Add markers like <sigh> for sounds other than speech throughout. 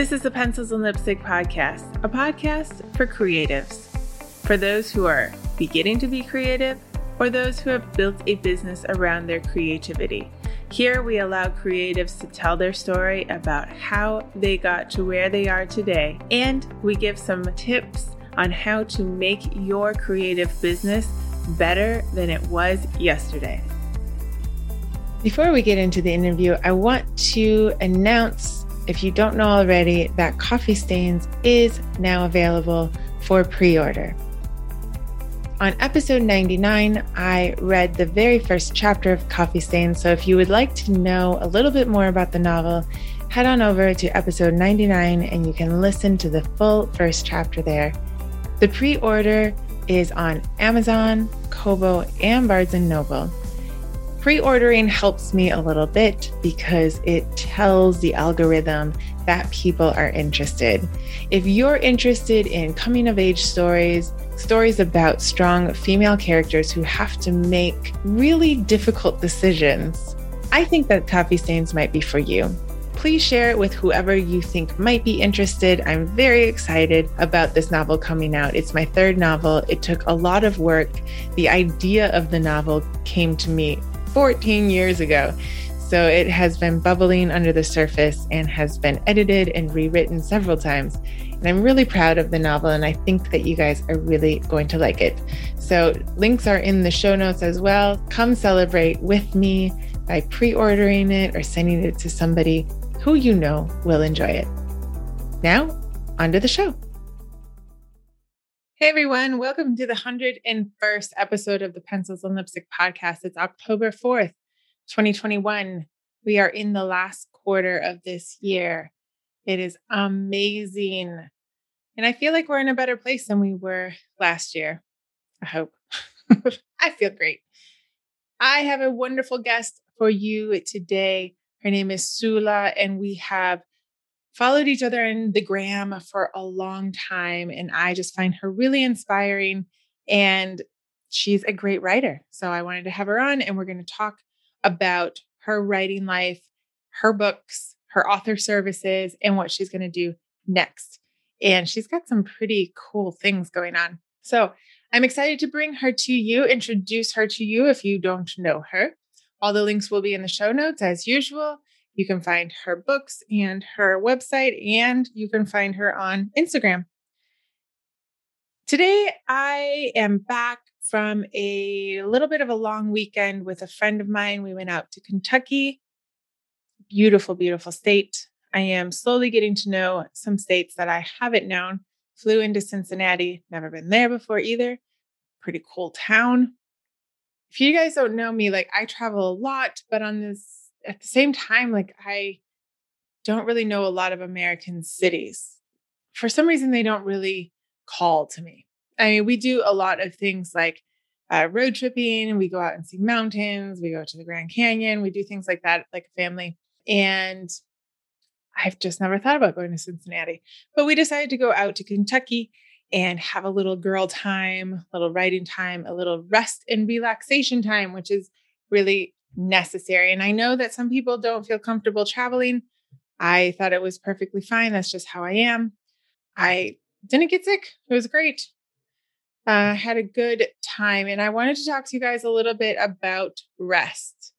This is the Pencils and Lipstick Podcast, a podcast for creatives, for those who are beginning to be creative or those who have built a business around their creativity. Here, we allow creatives to tell their story about how they got to where they are today, and we give some tips on how to make your creative business better than it was yesterday. Before we get into the interview, I want to announce, if you don't know already, that Coffee Stains is now available for pre order. On episode 99, I read the very first chapter of Coffee Stains. So if you would like to know a little bit more about the novel, head on over to episode 99 and you can listen to the full first chapter there. The pre order is on Amazon, Kobo, and Barnes and Noble. Pre ordering helps me a little bit because it tells the algorithm that people are interested. If you're interested in coming of age stories, stories about strong female characters who have to make really difficult decisions, I think that Coffee Stains might be for you please share it with whoever you think might be interested. I'm very excited about this novel coming out. It's my third novel. It took a lot of work. The idea of the novel came to me 14 years ago. So it has been bubbling under the surface and has been edited and rewritten several times. And I'm really proud of the novel, and I think that you guys are really going to like it. So, links are in the show notes as well. Come celebrate with me by pre ordering it or sending it to somebody who you know will enjoy it. Now, onto the show. Hey everyone, welcome to the 101st episode of the Pencils and Lipstick podcast. It's October 4th, 2021. We are in the last quarter of this year. It is amazing. And I feel like we're in a better place than we were last year. I hope. <laughs> I feel great. I have a wonderful guest for you today. Her name is Sula, and we have followed each other in the gram for a long time. And I just find her really inspiring. And she's a great writer. So I wanted to have her on, and we're going to talk about her writing life, her books, her author services, and what she's going to do next. And she's got some pretty cool things going on. So I'm excited to bring her to you, introduce her to you if you don't know her. All the links will be in the show notes as usual. You can find her books and her website, and you can find her on Instagram. Today, I am back from a little bit of a long weekend with a friend of mine. We went out to Kentucky. Beautiful, beautiful state. I am slowly getting to know some states that I haven't known. Flew into Cincinnati, never been there before either. Pretty cool town if you guys don't know me, like I travel a lot, but on this at the same time, like I don't really know a lot of American cities. For some reason, they don't really call to me. I mean, we do a lot of things like uh, road tripping. We go out and see mountains. We go to the Grand Canyon. We do things like that, like a family. And I've just never thought about going to Cincinnati. But we decided to go out to Kentucky and have a little girl time, a little writing time, a little rest and relaxation time, which is really necessary. And I know that some people don't feel comfortable traveling. I thought it was perfectly fine. That's just how I am. I didn't get sick. It was great. Uh, had a good time. And I wanted to talk to you guys a little bit about rest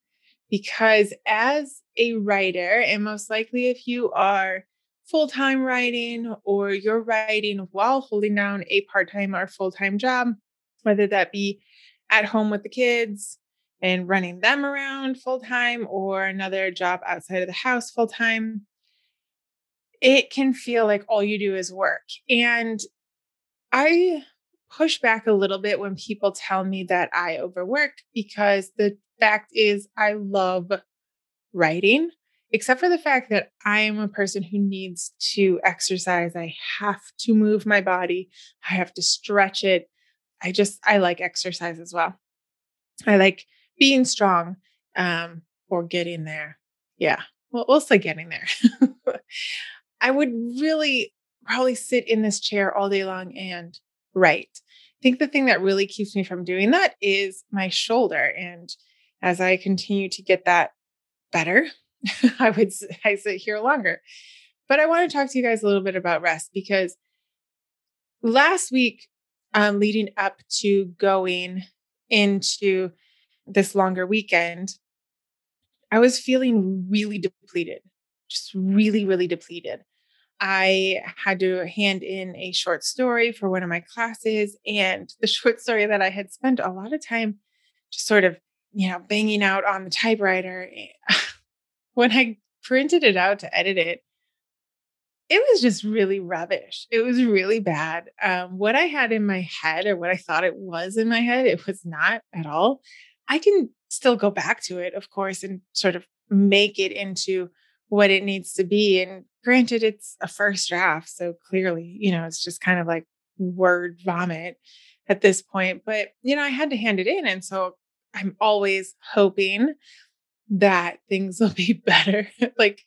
because as a writer, and most likely if you are full time writing or you're writing while holding down a part time or full time job, whether that be at home with the kids and running them around full time or another job outside of the house full time, it can feel like all you do is work. And I push back a little bit when people tell me that I overwork because the fact is, I love writing except for the fact that I am a person who needs to exercise. I have to move my body, I have to stretch it. I just, I like exercise as well. I like being strong um, or getting there. Yeah, well, say getting there. <laughs> I would really probably sit in this chair all day long and write. I think the thing that really keeps me from doing that is my shoulder. And as I continue to get that better, <laughs> I would I sit here longer. But I want to talk to you guys a little bit about rest because last week, um, leading up to going into this longer weekend, I was feeling really depleted, just really, really depleted. I had to hand in a short story for one of my classes, and the <laughs> short story that I had spent a lot of time just sort of, you know, banging out on the typewriter. Eh, <laughs> when I printed it out to edit it, it was just really rubbish. It was really bad. Um, what I had in my head, or what I thought it was in my head, it was not at all. I can still go back to it, of course, and sort of make it into what it needs to be. And granted, it's a first draft. So clearly, you know, it's just kind of like word vomit at this point. But, you know, I had to hand it in. And so I'm always hoping that things <laughs> will be better, like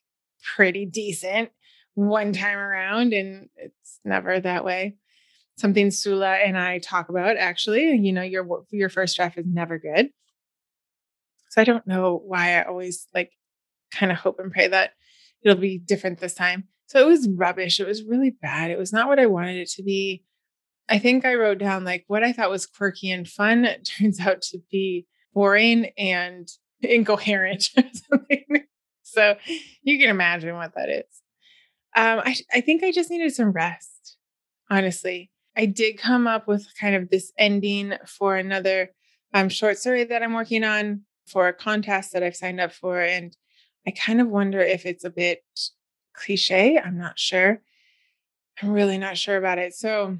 pretty decent one time around, and it's never that way. Something Sula and I talk about actually, you know, your your first draft is never good. So I don't know why I always like kind of hope and pray that it'll be different this time. So it was rubbish. It was really bad. It was not what I wanted it to be. I think I wrote down like what I thought was quirky and fun it <laughs> turns out to be boring and incoherent <laughs> so you can imagine what that is. Um, I, I think I just needed some rest, honestly. I did come up with kind of this ending for another um, short story that I'm working on for a contest that I've signed up for. And I kind of wonder if it's a bit cliche. I'm not sure. I'm really not sure about it. So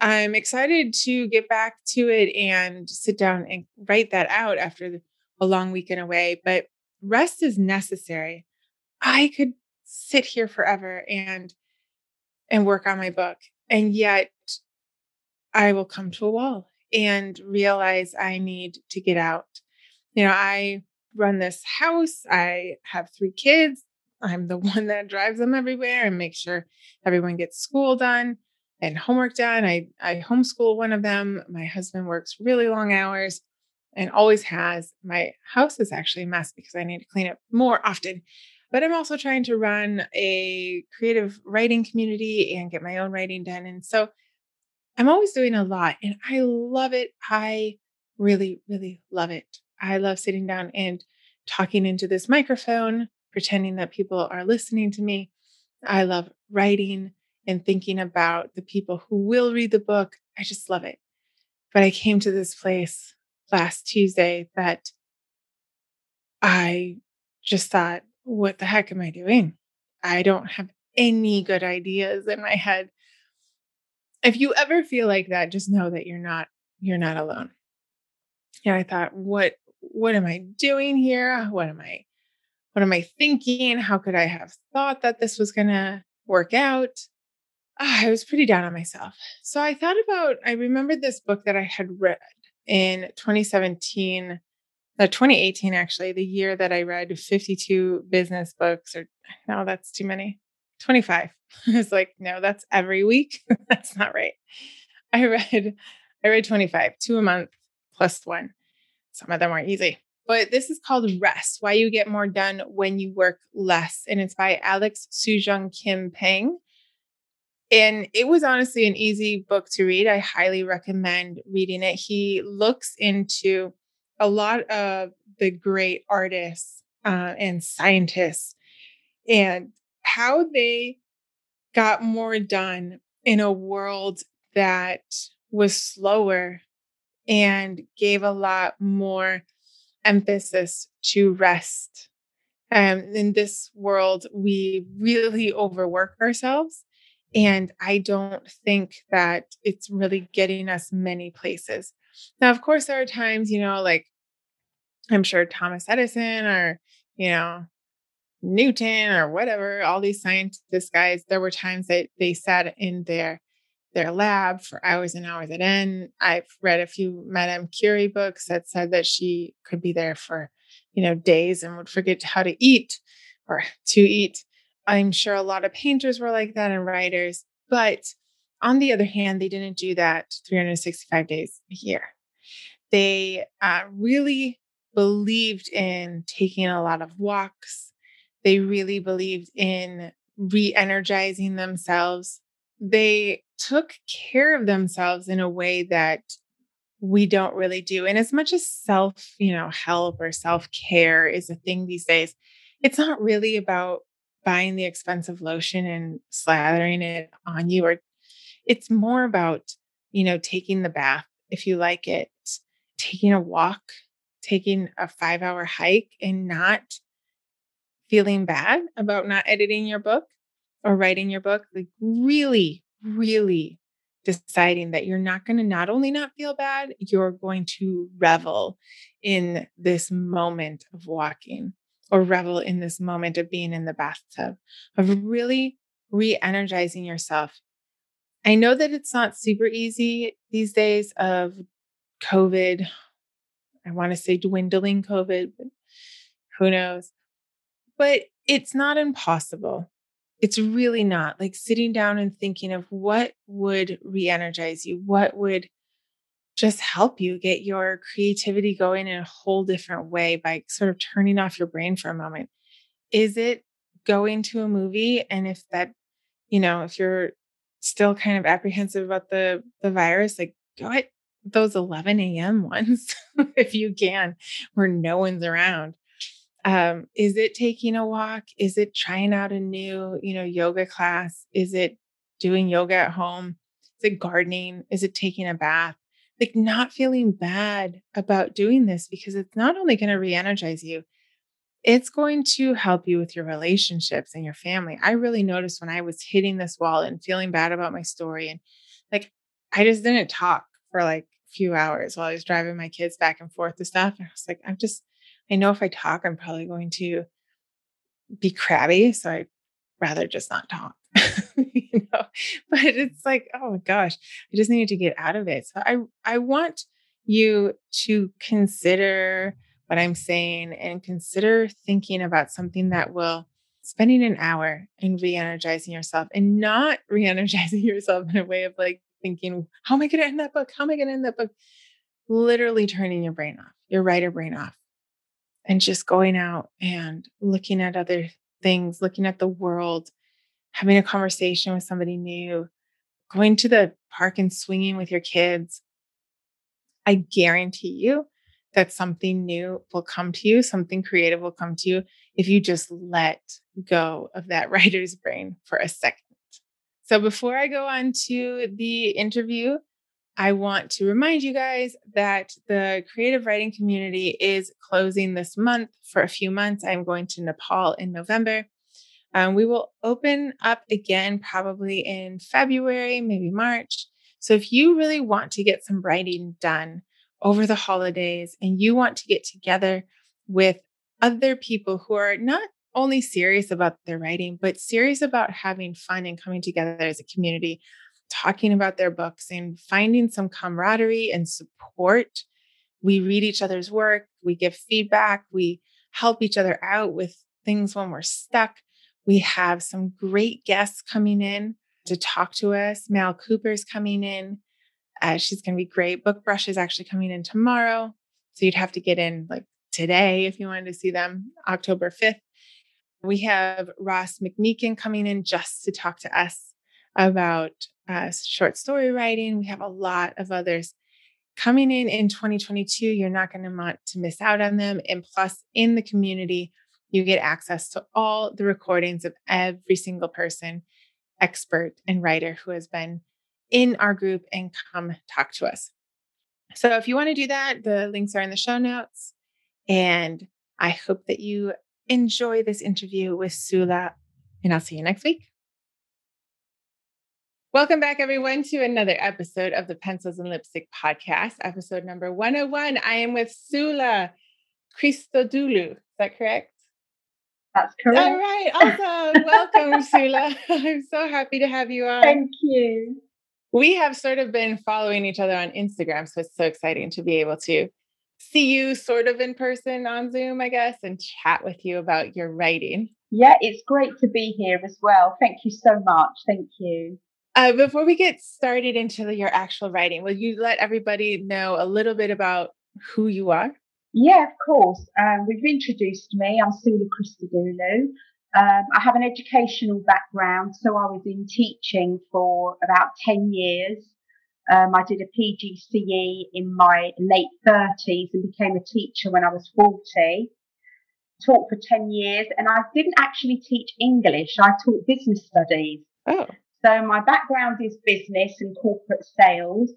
I'm excited to get back to it and sit down and write that out after a long weekend away. But rest is necessary. I could sit here forever and and work on my book and yet i will come to a wall and realize i need to get out you know i run this house i have three kids i'm the <laughs> one that drives them everywhere and make sure everyone gets school done and homework done i i homeschool one of them my husband works really long hours and always has my house is actually a mess because i need to clean it more often but I'm also trying to run a creative writing community and get my own writing done. And so I'm always doing a lot and I love it. I really, really love it. I love sitting down and talking into this microphone, pretending that people are listening to me. I love writing and thinking about the people who will read the book. I just love it. But I came to this place last Tuesday that I just thought, what the heck am I doing? I don't have any good ideas in my head. If you ever feel like that, just know that you're not you're not alone. Yeah, I thought, what what am I doing here? What am I what am I thinking? How could I have thought that this was going to work out? Oh, I was pretty down on myself. So I thought about I remembered this book that I had read in 2017 the uh, 2018 actually the year that i read 52 business books or no that's too many 25 <laughs> it's like no that's every week <laughs> that's not right i read i read 25 two a month plus one some of them are easy. But this is called rest why you get more done when you work less and it's by alex soojung kim Pang. and it was honestly an easy book to read. I highly recommend reading it. He looks into a lot of the great artists uh, and scientists and how they got more done in a world that was slower and gave a lot more emphasis to rest. Um, in this world, we really overwork ourselves. And I don't think that it's really getting us many places. Now, of course, there are times, you know, like I'm sure Thomas Edison or, you know, Newton or whatever, all these scientist guys, there were times that they sat in their their lab for hours and hours at end. I've read a few Madame Curie books that said that she could be there for, you know, days and would forget how to eat or <laughs> to eat. I'm sure a lot of painters were like that and writers, but on the other hand, they didn't do that 365 days a year. They uh, really believed in taking a lot of walks. They really believed in re energizing themselves. They took care of themselves in a way that we don't really do. And as much as self, you know, help or self care is a thing these days, it's not really about buying the expensive lotion and slathering it on you, or it's more about, you know, taking the bath if you like it, taking a walk, taking a five hour hike and not feeling bad about not editing your book or writing your book. Like, really, really deciding that you're not going to not only not feel bad, you're going to revel in this moment of walking or revel in this moment of being in the bathtub, of really re energizing yourself. I know that it's not super easy these days of COVID. I want to say dwindling COVID, but who knows? But it's not impossible. It's really not like sitting down and thinking of what would re energize you, what would just help you get your creativity going in a whole different way by sort of turning off your brain for a moment. Is it going to a movie? And if that, you know, if you're still kind of apprehensive about the the virus, like go at those 11 a.m. ones <laughs> if you can, where no one's around. Um, is it taking a walk? Is it trying out a new, you know, yoga class? Is it doing yoga at home? Is it gardening? Is it taking a bath? Like not feeling bad about doing this because it's not only going to re-energize you, it's going to help you with your relationships and your family. I really noticed when I was hitting this wall and feeling bad about my story and like I just didn't talk for like a few hours while I was driving my kids back and forth to stuff. And I was like, I'm just I know if I talk, I'm probably going to be crabby. So I'd rather just not talk. <laughs> you know, but it's like, oh my gosh, I just needed to get out of it. So I I want you to consider what I'm saying and consider thinking about something that will spending an hour and re-energizing yourself and not <laughs> re-energizing yourself in a way of like thinking, how am I going to end that book? How am I going to end that book? Literally turning your brain off, your writer brain off and just going out and looking at other things, looking at the world, having a conversation with somebody new, going to the park and swinging with your kids. I guarantee you that something new will come to you, something creative will come to you if you just let go of that <laughs> writer's brain for a second. So before I go on to the interview, I want to remind you guys that the creative writing community is closing this month for a few months. I'm going to Nepal in November. Um, we will open up again probably in February, maybe March. So if you really want to get some writing done over the holidays and you want to get together with other people who are not only serious about their writing, but serious about having fun and coming together as a community, talking about their books and finding some camaraderie and support. We read each other's work, we give feedback, we help each other out with things when we're stuck. We have some great guests coming in to talk to us. Mal Cooper's coming in. Uh, she's going to be great. Book Brush is actually coming in tomorrow. So you'd have to get in like today if you wanted to see them, October 5th. We have Ross McMeekin coming in just to talk to us about uh, short story writing. We have a lot of others coming in in 2022. You're not going to want to miss out on them. And plus, in the community, you get access to all the recordings of every single person, expert and writer who has been in our group and come talk to us. So, if you want to do that, the links are in the show notes. And I hope that you enjoy this interview with Sula. And I'll see you next week. Welcome back, everyone, to another episode of the Pencils and Lipstick podcast, episode number 101. I am with Sula Christodoulou. Is that correct? That's correct. All right, <laughs> awesome. Welcome, Sula. <laughs> I'm so happy to have you on. Thank you. We have sort of been following each other on Instagram, so it's so exciting to be able to see you sort of in person on Zoom, I guess, and chat with you about your writing. Yeah, it's great to be here as well. Thank you so much. Thank you. Uh, before we get started into your actual writing, will you let everybody know a little bit about who you are? Yeah, of course. Um, we've introduced me. I'm Sula Christodoulou. Um, I have an educational background, so I was in teaching for about 10 years. Um, I did a PGCE in my late 30s and became a teacher when I was 40. Taught for 10 years, and I didn't actually teach English, I taught business studies. Oh. So my background is business and corporate sales.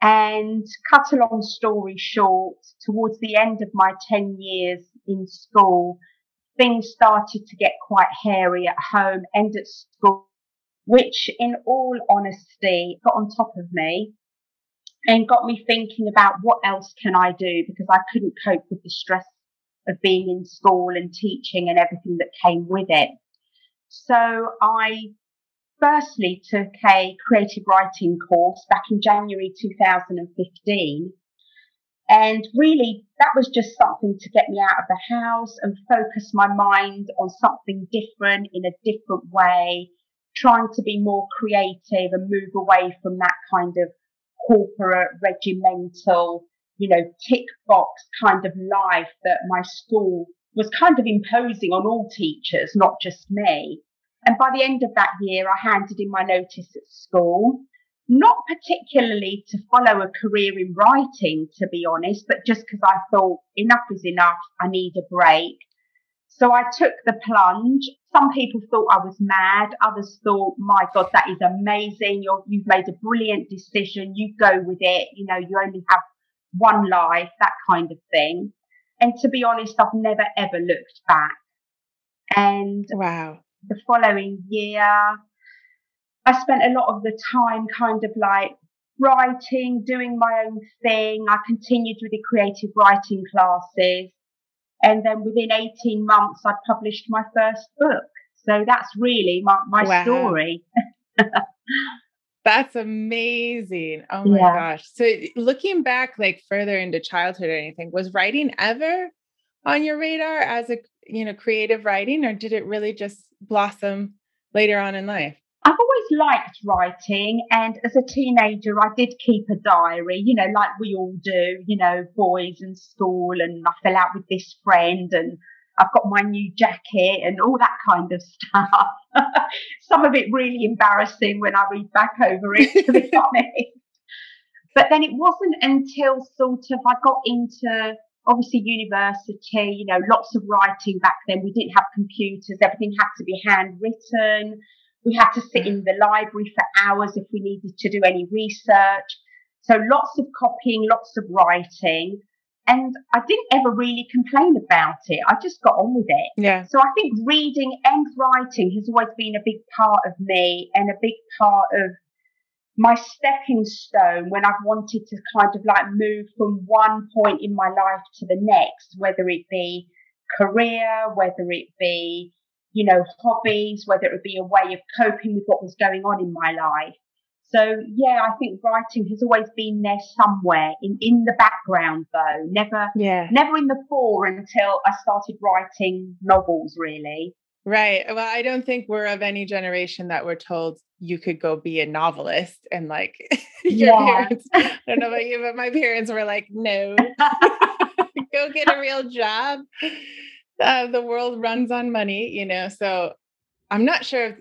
And cut a long story short, towards the end of my 10 years in school, things started to get quite hairy at home and at school, which in all honesty got on top of me and got me thinking about what else can I do because I couldn't cope with the stress of being in school and teaching and everything that came with it. So I firstly took a creative writing course back in January 2015. And really, that was just something to get me out of the house and focus my mind on something different in a different way, trying to be more creative and move away from that kind of corporate, regimental, you know, tick box kind of life that my school was kind of imposing on all teachers, not just me. And by the end of that year, I handed in my notice at school, not particularly to follow a career in writing, to be honest, but just because I thought enough is enough. I need a break. So I took the plunge. Some people thought I was mad. Others thought, my God, that is amazing. You're, you've made a brilliant decision. You go with it. You know, you only have one life, that kind of thing. And to be honest, I've never ever looked back. And wow the following year. I spent a lot of the time kind of like writing, doing my own thing. I continued with the creative writing classes. And then within 18 months, I published my first book. So that's really my, my wow. story. <laughs> that's amazing. Oh my yeah. gosh. So looking back like further into childhood or anything, was writing ever on your radar as a you know creative writing or did it really just blossom later on in life? I've always liked writing, and as a teenager, I did keep a diary, you know, like we all do, you know, boys in school, and I fell out with this friend, and I've got my new jacket, and all that kind of <laughs> stuff. Some of it really embarrassing when I read back over it, to be <laughs> honest. But then it wasn't until sort of I got into obviously university, you know, lots of writing back then. We didn't have computers. Everything had to be handwritten. We had to sit in the library for hours if we needed to do any research. So lots of copying, lots of writing. And I didn't ever really complain about it. I just got on with it. Yeah. So I think reading and writing has always been a big part of me and a big part of my stepping stone when I've wanted to kind of like move from one point in my life to the next, whether it be career, whether it be, you know, hobbies, whether it be a way of coping with what was going on in my life. So yeah, I think writing has always been there somewhere in, in the background though, never, yeah. never in the fore until I started writing novels really. Right. Well, I don't think we're of any generation that we're told you could go be a novelist and like <laughs> your yeah. parents. I don't know about you, but my parents were like, no, <laughs> <laughs> go get a real job. Uh, the world runs on money, you know. So I'm not sure if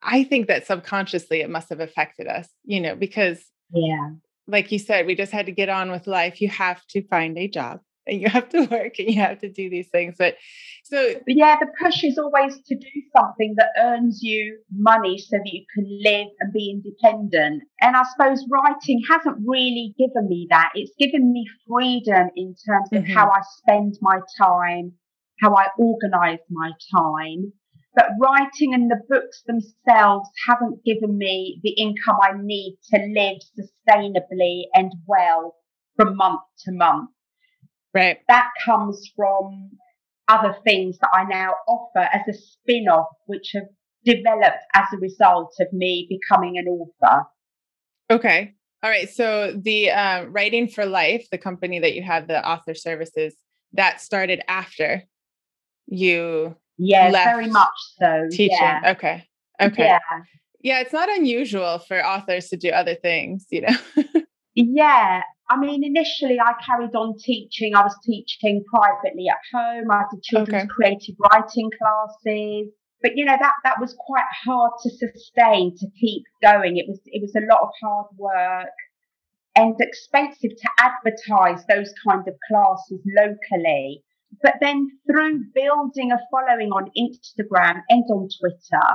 I think that subconsciously it must have affected us, you know, because yeah, like you said, we just had to get on with life. You have to find a job and you have to <laughs> work and you have to do these things. But so yeah, the push is always to do something that earns you money so that you can live and be independent. And I suppose writing hasn't really given me that. It's given me freedom in terms of mm-hmm. how I spend my time, how I organize my time. But writing and the books themselves haven't given me the income I need to live sustainably and well from month to month. Right. That comes from other things that I now offer as a spin off, which have developed as a result of me becoming an author. Okay. All right. So the uh, Writing for Life, the company that you have, the author services, that started after you. Yeah, very much so. Teaching. Yeah. Okay. Okay. Yeah. Yeah, it's not unusual for authors to do other things, you know. <laughs> yeah, I mean, initially I carried on teaching. I was teaching privately at home. I did children's okay. creative writing classes. but you know that that was quite hard to sustain to keep going it was it was a lot of hard work and expensive to advertise those kind of classes locally but then through building a following on instagram and on twitter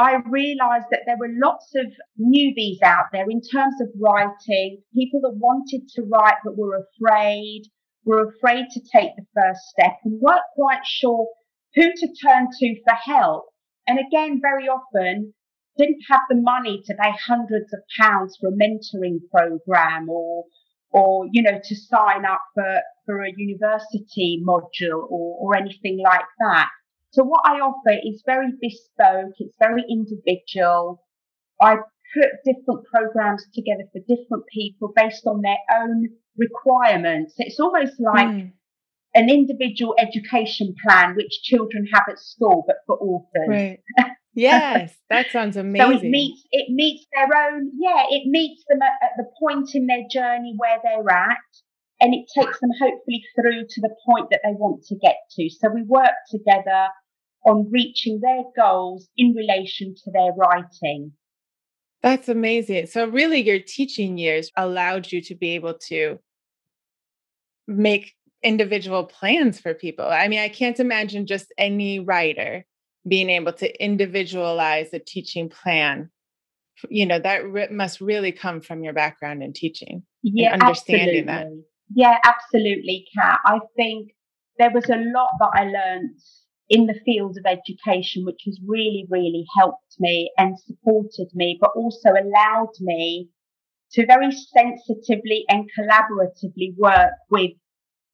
I realized that there were lots of newbies out there in terms of writing, people that wanted to write but were afraid, were afraid to take the first step and weren't quite sure who to turn to for help. And again, very often didn't have the money to pay hundreds of pounds for a mentoring program or, or, you know, to sign up for, for a university module or, or anything like that. So what I offer is very bespoke. It's very individual. I put different programs together for different people based on their own requirements. It's almost like mm an individual education plan which children have at school, but for orphans. Right. <laughs> Yes, that sounds amazing. so it meets it meets their own. Yeah, it meets them at, at the point in their journey where they're at, and it takes them hopefully through to the point that they want to get to. So we work together on reaching their goals in relation to their writing. That's amazing. So really your teaching years allowed you to be able to make individual plans for people. I mean, I can't imagine just any writer being able to individualize a teaching plan. You know, that re- must really come from your background in teaching yeah, understanding absolutely. that. Yeah, absolutely, Kat. I think there was a lot that I learned in the field of education, which has really, really helped me and supported me, but also allowed me to very sensitively and collaboratively work with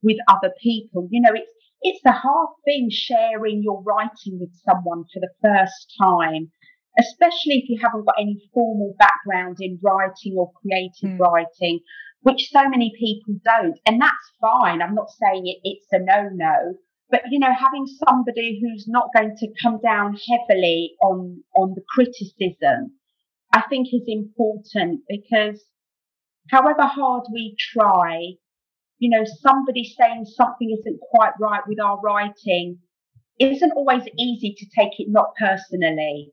with other people. You know, it's it's a hard thing sharing your writing with someone for the first time, especially if you haven't got any formal background in writing or creative mm. writing, which so many people don't. And that's fine. I'm not saying it, it's a no no. But you know, having somebody who's not going to come down heavily on on the criticism, I think is important because however hard we try, you know, somebody saying something isn't quite right with our writing isn't always easy to take it not personally.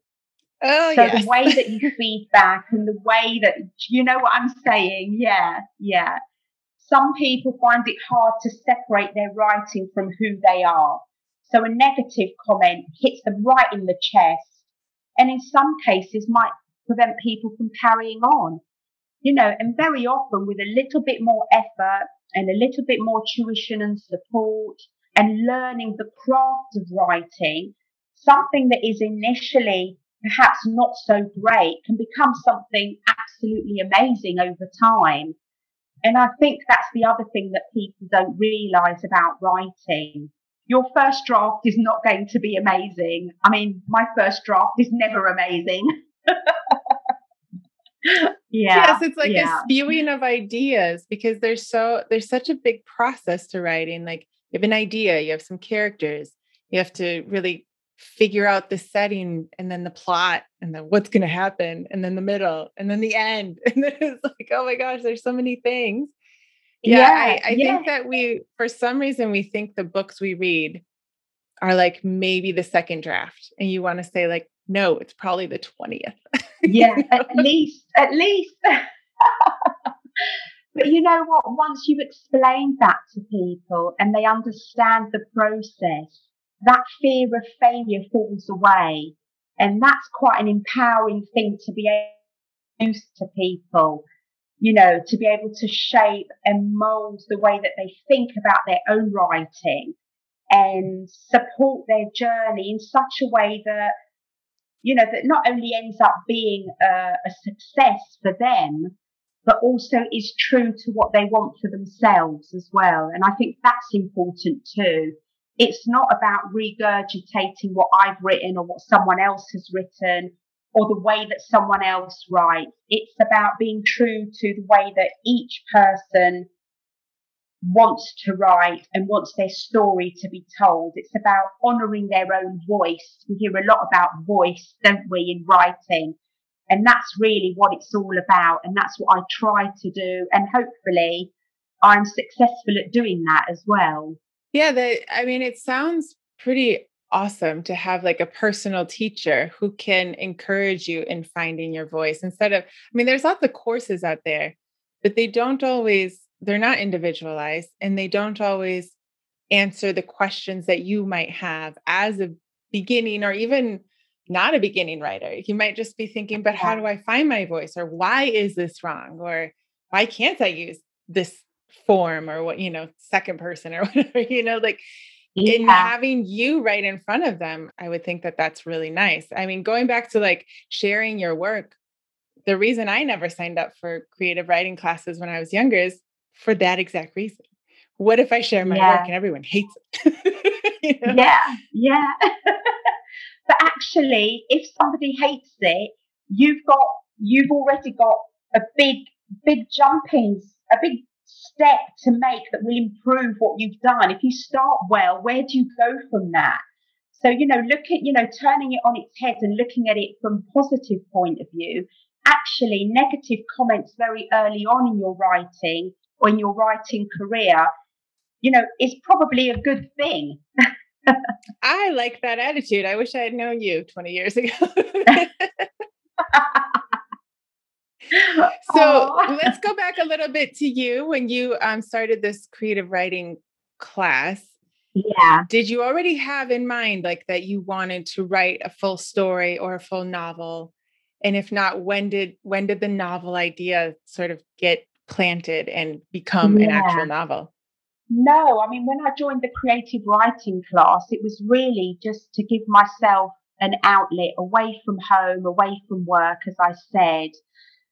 Oh, so yes. the way that you <laughs> feedback and the way that you know what I'm saying, yeah, yeah. Some people find it hard to separate their writing from who they are. So a negative comment hits them right in the chest, and in some cases might prevent people from carrying on. You know, and very often with a little bit more effort and a little bit more tuition and support and learning the craft of writing, something that is initially perhaps not so great can become something absolutely amazing over time. And I think that's the other thing that people don't realize about writing. Your first draft is not going to be amazing. I mean, my first draft is never amazing. <laughs> yeah. Yes, it's like yeah. a spewing of ideas because there's so there's such a big process to writing. Like you have an idea, you have some characters, you have to really figure out the setting and then the plot and then what's going to happen and then the middle and then the end. <laughs> And then it's like oh my gosh there's so many things. Yeah, yeah i, I yeah. think that we for some reason we think the books we read are like maybe the second draft and you want to say like no it's probably the 20th <laughs> yeah at least at least. <laughs> But you know what? Once you've explained that to people and they understand the process that fear of failure falls away. And that's quite an empowering thing to be able to to people, you know, to be able to shape and mold the way that they think about their own writing and support their journey in such a way that, you know, that not only ends up being a, a success for them, but also is true to what they want for themselves as well. And I think that's important too. It's not about regurgitating what I've written or what someone else has written or the way that someone else writes. It's about being true to the way that each person wants to write and wants their story to be told. It's about honoring their own voice. We hear a lot about voice, don't we, in writing? And that's really what it's all about. And that's what I try to do. And hopefully I'm successful at doing that as well. Yeah, the I mean it sounds pretty awesome to have like a personal teacher who can encourage you in finding your voice instead of, I mean, there's lots of courses out there, but they don't always, they're not individualized and they don't always answer the questions that you might have as a beginning or even not a beginning writer. You might just be thinking, but how do I find my voice? Or why is this wrong? Or why can't I use this form or what, you know, second person or <laughs> whatever, you know, like yeah. in having you right in front of them, I would think that that's really nice. I mean, going back to like sharing your work, the reason I never signed up for creative writing classes when I was younger is for that exact reason. What if I share my yeah. work and everyone hates it? <laughs> you know? Yeah, yeah. <laughs> but actually, if somebody hates it, you've got you've already got a big big jumping a big step to make that will improve what you've done. If you start well, where do you go from that? So, you know, look at, you know, turning it on its head and looking at it from positive point of view. Actually, negative comments very early on in your writing or in your writing career, you know, is probably a good thing. I like that attitude. I wish I had known you 20 years ago. <laughs> <laughs> <laughs> so <laughs> let's go back a little bit to you when you um, started this creative writing class. Yeah. Did you already have in mind like that you wanted to write a full story or a full novel? And if not, when did when did the novel idea sort of get planted and become yeah. an actual novel? No, I mean when I joined the creative writing class, it was really just to give myself an outlet away from home, away from work, as I said,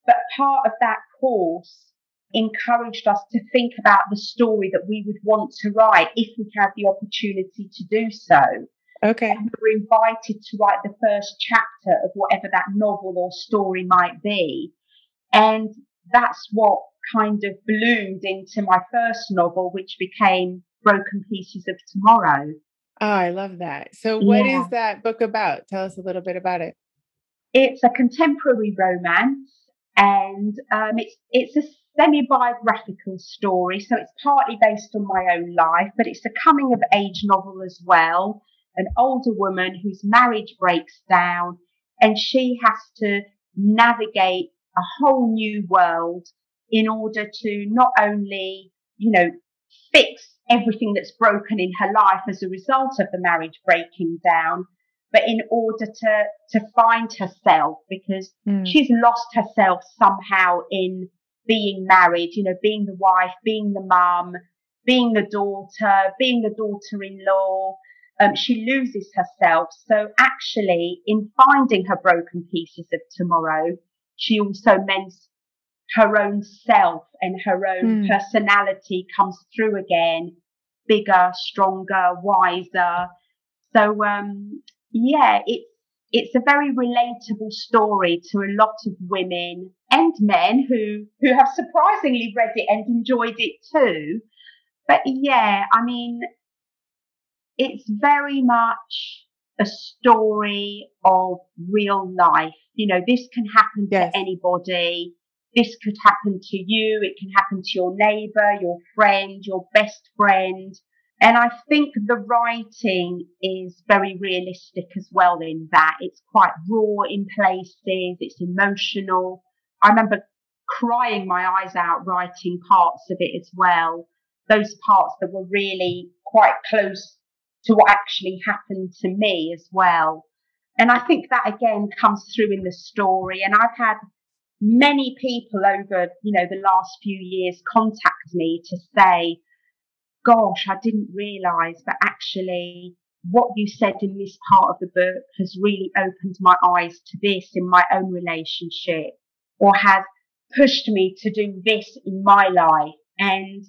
but part of that course encouraged us to think about the story that we would want to write if we had the opportunity to do so. Okay. And we were invited to write the first chapter of whatever that novel or story might be. And that's what kind of bloomed into my first novel, which became Broken Pieces of Tomorrow. Oh, I love that. So, what yeah. is that book about? Tell us a little bit about it. It's a contemporary romance and um, it's it's a semi-biographical story, so it's partly based on my own life, but it's a coming of age novel as well. An older woman whose marriage breaks down, and she has to navigate a whole new world in order to not only, you know, fix everything that's broken in her life as a result of the marriage breaking down, but in order to to find herself because mm. she's lost herself somehow in being married you know being the wife being the mum being the daughter being the daughter-in-law um, she loses herself so actually in finding her broken pieces of tomorrow she also mends her own self and her own mm. personality comes through again bigger stronger wiser so um, yeah, it's it's a very relatable story to a lot of women and men who who have surprisingly read it and enjoyed it too. But yeah, I mean, it's very much a story of real life. You know, this can happen yes. to anybody. This could happen to you. It can happen to your neighbor, your friend, your best friend. And I think the writing is very realistic as well in that it's quite raw in places, it's emotional. I remember crying my eyes out writing parts of it as well. Those parts that were really quite close to what actually happened to me as well. And I think that again comes through in the story. And I've had many people over, you know, the last few years contact me to say, gosh, I didn't realize, but actually what you said in this part of the book has really opened my eyes to this in my own relationship or has pushed me to do this in my life. And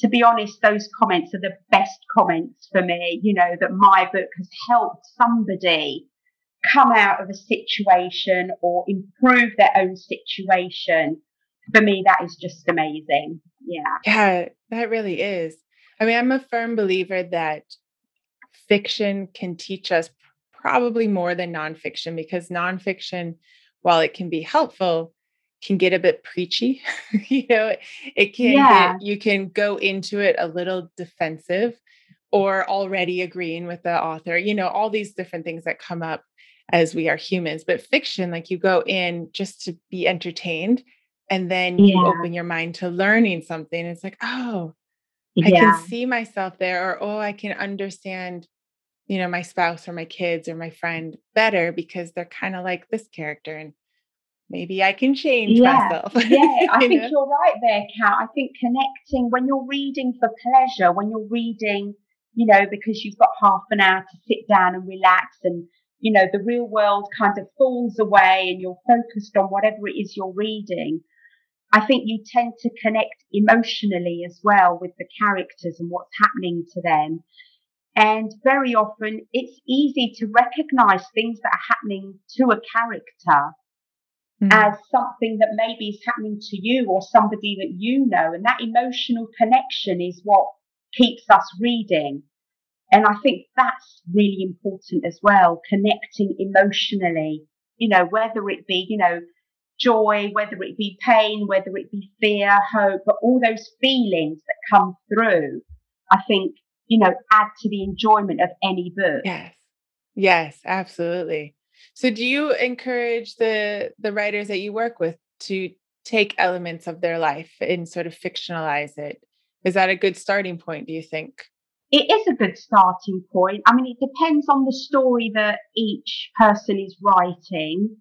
to be honest, those comments are the best comments for me, you know, that my book has helped somebody come out of a situation or improve their own situation. For me, that is just amazing. Yeah. Yeah, that really is. I mean, I'm a firm believer that fiction can teach us probably more than nonfiction because nonfiction, while it can be helpful, can get a bit preachy. <laughs> you know, it can yeah. get, you can go into it a little defensive. or already agreeing with the author, you know, all these different things that come up as we are humans. But fiction, like you go in just to be entertained and then you Yeah. open your mind to learning something. It's like, oh, I Yeah. can see myself there, or oh, I can understand, you know, my spouse or my kids or my friend better because they're kind of like this character. And maybe I can change Yeah, myself. <laughs> yeah, I you think know? you're right there, Kat. I think connecting when you're reading for pleasure, when you're reading, you know, because you've got half an hour to sit down and relax and, you know, the real world kind of falls away and you're focused on whatever it is you're reading. I think you tend to connect emotionally as well with the characters and what's happening to them. And very often it's easy to recognize things that are happening to a character Mhm. as something that maybe is happening to you or somebody that you know. And that emotional connection is what keeps us reading. And I think that's really important as well, connecting emotionally, you know, whether it be, you know, joy, whether it be pain, whether it be fear, hope, but all those feelings that come through, I think, you know, add to the enjoyment of any book. Yes. Yes, absolutely. So do you encourage the the writers that you work with to take elements of their life and sort of fictionalize it? Is that a good starting point, do you think? It is a good starting point. I mean, it depends on the story that each person is writing.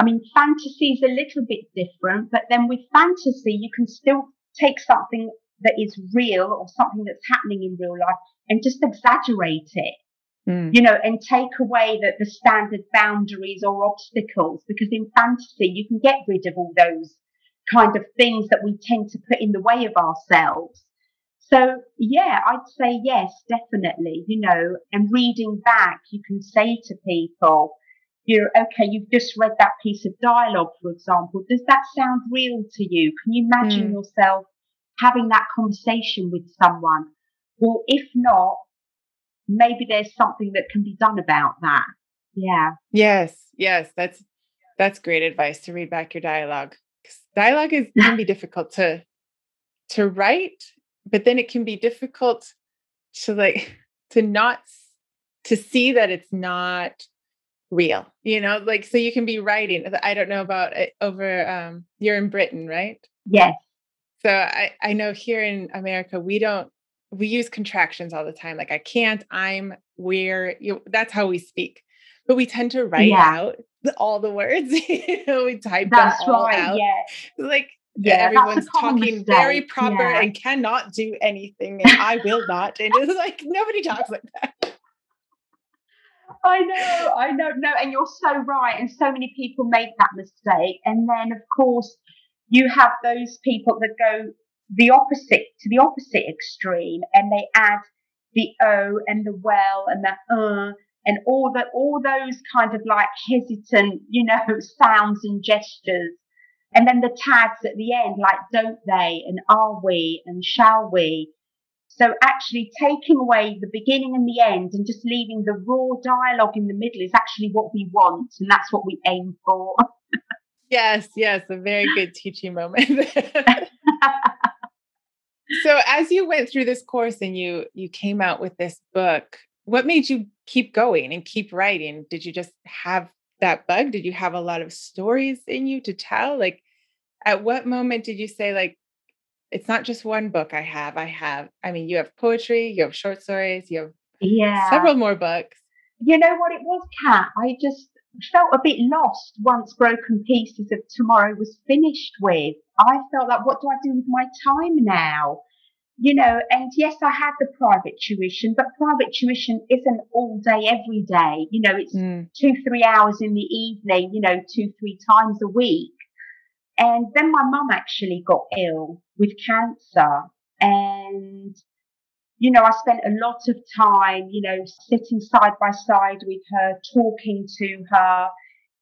I mean, fantasy is a little bit different, but then with fantasy, you can still take something that is real or something that's happening in real life and just exaggerate it, Mm. you know, and take away the, the standard boundaries or obstacles because in fantasy, you can get rid of all those kind of things that we tend to put in the way of ourselves. So yeah, I'd say yes, definitely, you know, and reading back, you can say to people, you're okay, you've just read that piece of dialogue, for example. Does that sound real to you? Can you imagine Mm. yourself having that conversation with someone? Or if not, maybe there's something that can be done about that. Yeah. Yes, yes, that's that's great advice to read back your dialogue. 'Cause Dialogue is can be <laughs> difficult to to write, but then it can be difficult to like <laughs> to not to see that it's not real. You know, like so you can be writing. I don't know about it over um you're in Britain, right? Yes. So I I know here in America we don't we use contractions all the time. Like I can't, I'm, we're, you that's how we speak. But we tend to write Yeah. out the, all the words. <laughs> you know, we type That's them all right. out. Yeah. Like Yeah. everyone's talking very proper Yeah. and cannot do anything, and I will not. And it's like nobody talks like that. I know, I know, no, and you're so right. And so many people make that mistake. And then, of course, you have those people that go the opposite to the opposite extreme and they add the O and the well and the uh and all that all those kind of like hesitant, you know, <laughs> sounds and gestures. And then the tags at the end, like don't they and are we and shall we. So actually taking away the beginning and the end and just leaving the raw dialogue in the middle is actually what we want and that's what we aim for. Yes, yes, a very good teaching moment. <laughs> <laughs> so as you went through this course and you you came out with this book, what made you keep going and keep writing? Did you just have that bug? Did you have a lot of stories in you to tell? Like at what moment did you say like it's not just one book I have. I have I mean you have poetry, you have short stories, you have yeah. several more books. You know what it was, Kat? I just felt a bit lost once Broken Pieces of Tomorrow was finished with. I felt like, what do I do with my time now? You know, and yes, I had the private tuition, but private tuition isn't all day, every day. You know, it's Mm, two, three hours in the evening, you know, two, three times a week. And then my mum actually got ill with cancer. And, you know, I spent a lot of time, you know, sitting side by side with her, talking to her.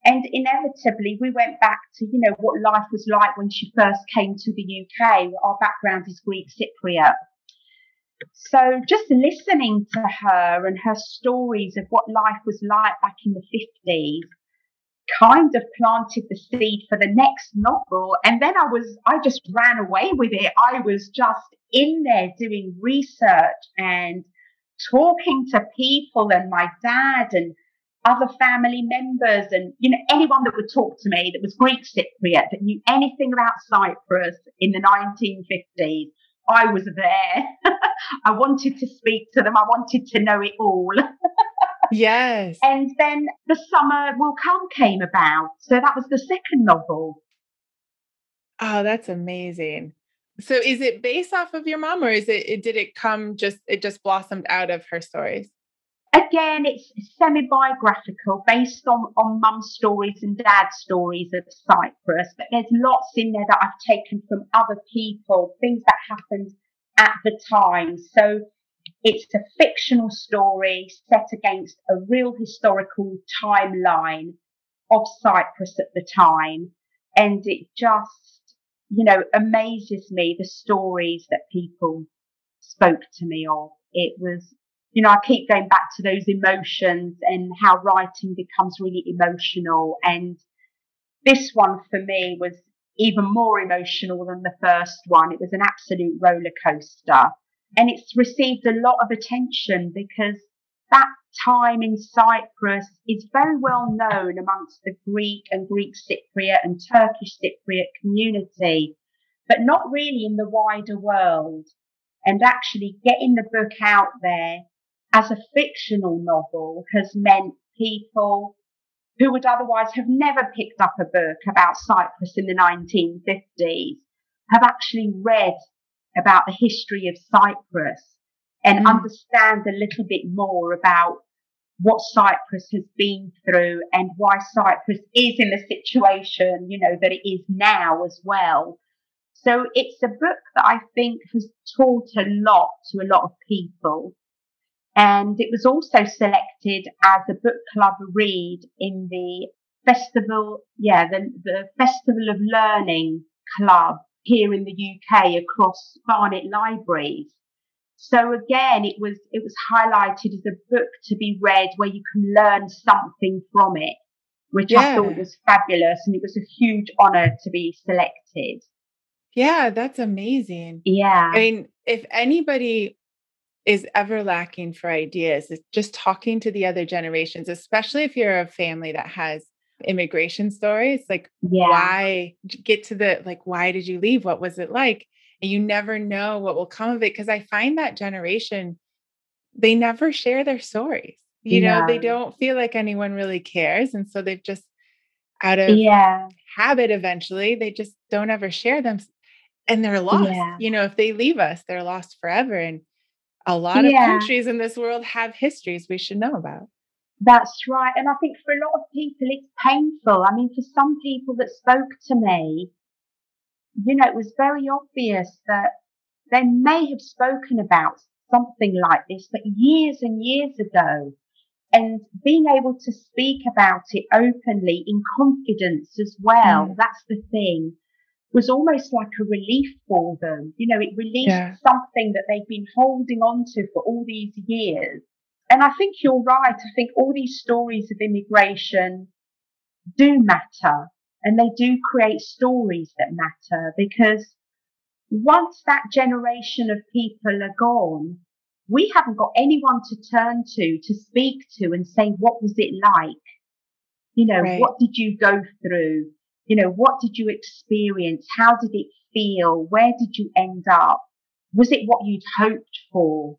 And inevitably, we went back to, you know, what life was like when she first came to the UK. Our background is Greek Cypriot. So just listening to her and her stories of what life was like back in the 50s kind of planted the seed for the next novel. And then I was, I just ran away with it. I was just in there doing research and talking to people and my dad and other family members and you know anyone that would talk to me that was Greek Cypriot that knew anything about Cyprus in the 1950s. I was there. <laughs> I wanted to speak to them. I wanted to know it all. <laughs> yes. And then The Summer Will Come came about. So that was the second novel. Oh, that's amazing. So is it based off of your mom or is it, it did it come just it just blossomed out of her stories? Again, it's semi-biographical based on, on mum's stories and dad's stories of Cyprus, but there's lots in there that I've taken from other people, things that happened at the time. So it's a fictional story set against a real historical timeline of Cyprus at the time. And it just, you know, amazes me the stories that people spoke to me of. It was you know, I keep going back to those emotions and how writing becomes really emotional. And this one for me was even more emotional than the first one. It was an absolute roller coaster. And it's received a lot of attention because that time in Cyprus is very well known amongst the Greek and Greek Cypriot and Turkish Cypriot community, but not really in the wider world. And actually getting the book out there as a fictional novel has meant people who would otherwise have never picked up a book about Cyprus in the 1950s have actually read about the history of Cyprus and mm. understand a little bit more about what Cyprus has been through and why Cyprus is in the situation, you know, that it is now as well. So it's a book that I think has taught a lot to a lot of people. And it was also selected as a book club read in the festival, yeah, the, the Festival of Learning Club here in the UK across Barnet libraries. So again, it was, it was highlighted as a book to be read where you can learn something from it, which yeah. I thought was fabulous. And it was a huge honor to be selected. Yeah, that's amazing. Yeah. I mean, if anybody is ever lacking for ideas is just talking to the other generations, especially if you're a family that has immigration stories. Like, yeah. why get to the, like, why did you leave? What was it like? And you never know what will come of it. Cause I find that generation, they never share their stories. You yeah. know, they don't feel like anyone really cares. And so they've just, out of yeah. habit, eventually, they just don't ever share them and they're lost. Yeah. You know, if they leave us, they're lost forever. And a lot of countries in this world have histories we should know about. That's right. And I think for a lot of people, it's painful. I mean, for some people that spoke to me, you know, it was very obvious that they may have spoken about something like this, but years and years ago. And being able to speak about it openly in confidence as well, mm. that's the thing was almost like a relief for them. You know, it released yeah. something that they've been holding on to for all these years. And I think you're right. I think all these stories of immigration do matter and they do create stories that matter because once that generation of people are gone, we haven't got anyone to turn to, to speak to and say, what was it like? You know, right. what did you go through? You know, what did you experience? How did it feel? Where did you end up? Was it what you'd hoped for?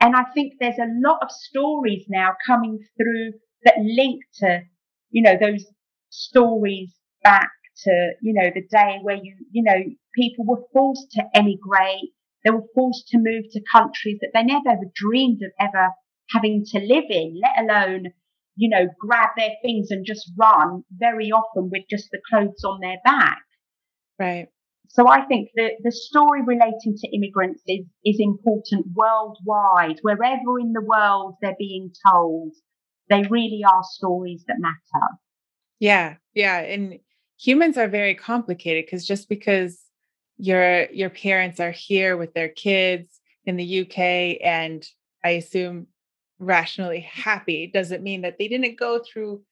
And I think there's a lot of stories now coming through that link to, you know, those stories back to, you know, the day where you, you know, people were forced to emigrate. They were forced to move to countries that they never ever dreamed of ever having to live in, let alone you know, grab their things and just run very often with just the clothes on their back. Right. So I think that the story relating to immigrants is, is important worldwide. Wherever in the world they're being told, they really are stories that matter. Yeah. Yeah. And humans are very complicated because just because your your parents are here with their kids in the UK and I assume rationally happy doesn't mean that they didn't go through